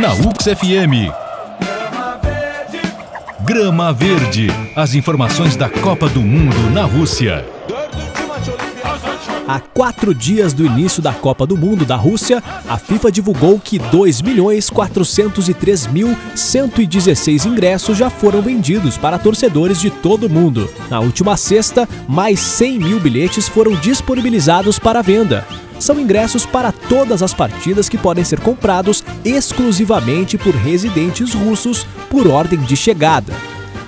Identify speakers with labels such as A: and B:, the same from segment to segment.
A: Na UX FM. Grama Verde. As informações da Copa do Mundo na Rússia.
B: Há quatro dias do início da Copa do Mundo da Rússia, a FIFA divulgou que 2.403.116 ingressos já foram vendidos para torcedores de todo o mundo. Na última sexta, mais 100 mil bilhetes foram disponibilizados para venda. São ingressos para todas as partidas que podem ser comprados exclusivamente por residentes russos por ordem de chegada.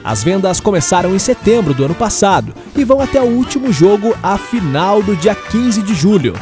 B: As vendas começaram em setembro do ano passado e vão até o último jogo, a final do dia 15 de julho.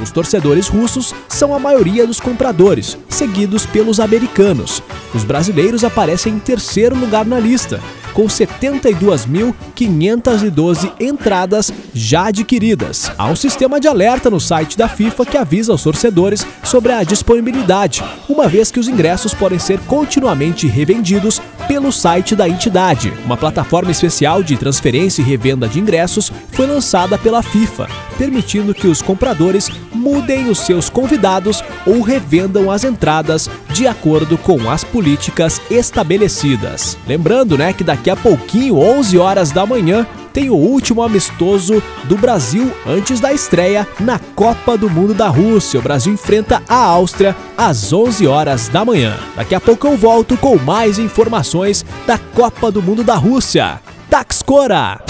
B: Os torcedores russos são a maioria dos compradores, seguidos pelos americanos. Os brasileiros aparecem em terceiro lugar na lista, com 72.512 entradas já adquiridas. Há um sistema de alerta no site da FIFA que avisa aos torcedores sobre a disponibilidade, uma vez que os ingressos podem ser continuamente revendidos pelo site da entidade. Uma plataforma especial de transferência e revenda de ingressos foi lançada pela FIFA, permitindo que os compradores mudem os seus convidados ou revendam as entradas de acordo com as políticas estabelecidas. Lembrando, né, que daqui a pouquinho, 11 horas da manhã, tem o último amistoso do Brasil antes da estreia na Copa do Mundo da Rússia. O Brasil enfrenta a Áustria às 11 horas da manhã. Daqui a pouco eu volto com mais informações da Copa do Mundo da Rússia. Taxcora!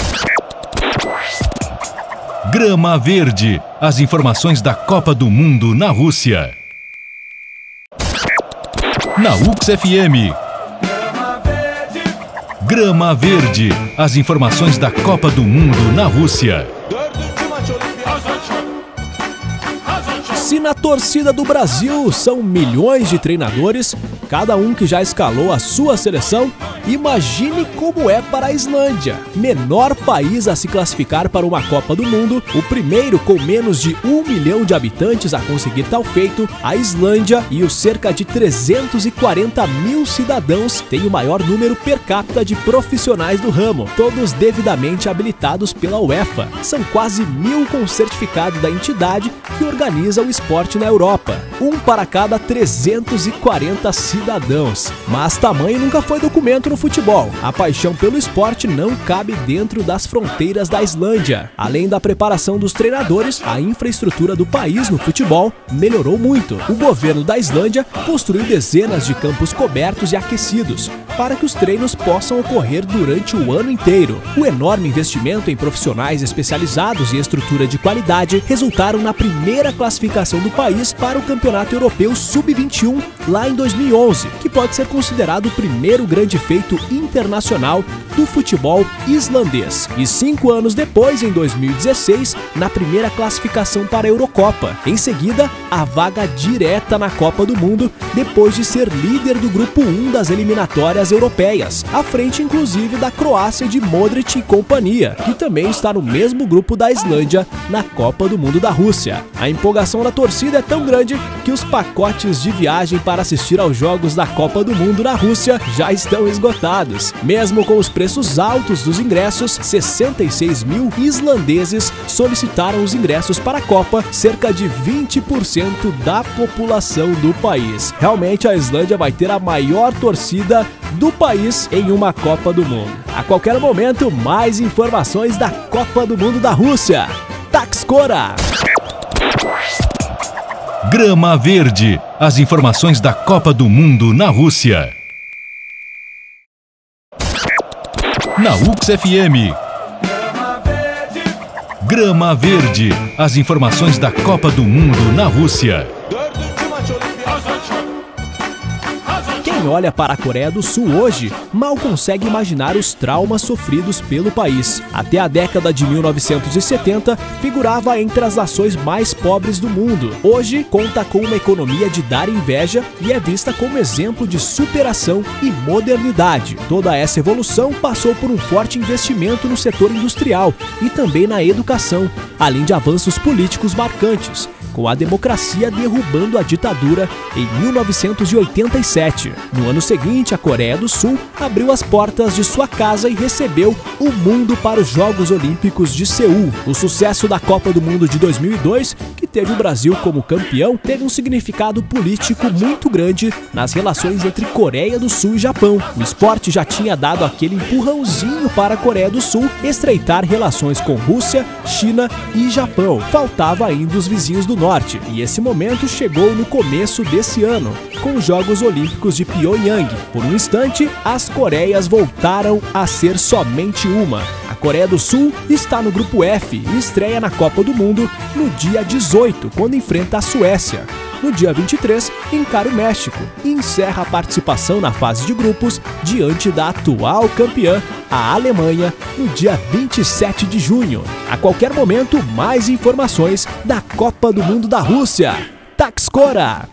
A: Grama Verde. As informações da Copa do Mundo na Rússia. Na UX FM. Grama Verde. As informações da Copa do Mundo na Rússia.
B: Se na torcida do Brasil são milhões de treinadores, cada um que já escalou a sua seleção, imagine como é para a Islândia, menor país a se classificar para uma Copa do Mundo, o primeiro com menos de um milhão de habitantes a conseguir tal feito. A Islândia e os cerca de 340 mil cidadãos têm o maior número per capita de profissionais do ramo, todos devidamente habilitados pela UEFA. São quase mil com certificado da entidade que organiza o esporte na Europa, um para cada 340 cidadãos. Mas tamanho nunca foi documento no futebol. A paixão pelo esporte não cabe dentro das fronteiras da Islândia. Além da preparação dos treinadores, a infraestrutura do país no futebol melhorou muito. O governo da Islândia construiu dezenas de campos cobertos e aquecidos para que os treinos possam ocorrer durante o ano inteiro. O enorme investimento em profissionais especializados e estrutura de qualidade resultaram na primeira classificação do país para o Campeonato Europeu Sub-21 lá em 2011, que pode ser considerado o primeiro grande feito internacional do futebol islandês. E cinco anos depois, em 2016, na primeira classificação para a Eurocopa. Em seguida, a vaga direta na Copa do Mundo, depois de ser líder do grupo 1 das eliminatórias europeias, à frente inclusive da Croácia de Modric e companhia, que também está no mesmo grupo da Islândia na Copa do Mundo da Rússia. A empolgação da torcida é tão grande que os pacotes de viagem para assistir aos jogos da Copa do Mundo na Rússia já estão esgotados. Mesmo com os preços altos dos ingressos, 66 mil islandeses solicitaram os ingressos para a Copa, cerca de 20% da população do país. Realmente a Islândia vai ter a maior torcida do país em uma Copa do Mundo. A qualquer momento, mais informações da Copa do Mundo da Rússia. Taxcora!
A: Grama Verde. As informações da Copa do Mundo na Rússia. Na UX FM. Grama Verde. As informações da Copa do Mundo na Rússia.
B: Olha para a Coreia do Sul hoje mal consegue imaginar os traumas sofridos pelo país. Até a década de 1970, figurava entre as nações mais pobres do mundo. Hoje, conta com uma economia de dar inveja e é vista como exemplo de superação e modernidade. Toda essa evolução passou por um forte investimento no setor industrial e também na educação, além de avanços políticos marcantes com a democracia derrubando a ditadura em 1987. No ano seguinte, a Coreia do Sul abriu as portas de sua casa e recebeu o mundo para os Jogos Olímpicos de Seul. O sucesso da Copa do Mundo de 2002, que teve o Brasil como campeão, teve um significado político muito grande nas relações entre Coreia do Sul e Japão. O esporte já tinha dado aquele empurrãozinho para a Coreia do Sul estreitar relações com Rússia, China e Japão. Faltava ainda os vizinhos do norte, e esse momento chegou no começo desse ano, com os Jogos Olímpicos de Pyongyang. Por um instante, as Coreias voltaram a ser somente uma. A Coreia do Sul está no grupo F e estreia na Copa do Mundo no dia 18, quando enfrenta a Suécia. No dia 23, encara o México e encerra a participação na fase de grupos diante da atual campeã, a Alemanha, no dia 27 de junho. A qualquer momento, mais informações da Copa do Mundo da Rússia. Taxcora!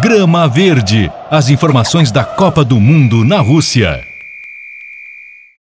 A: Grama Verde. As informações da Copa do Mundo na Rússia.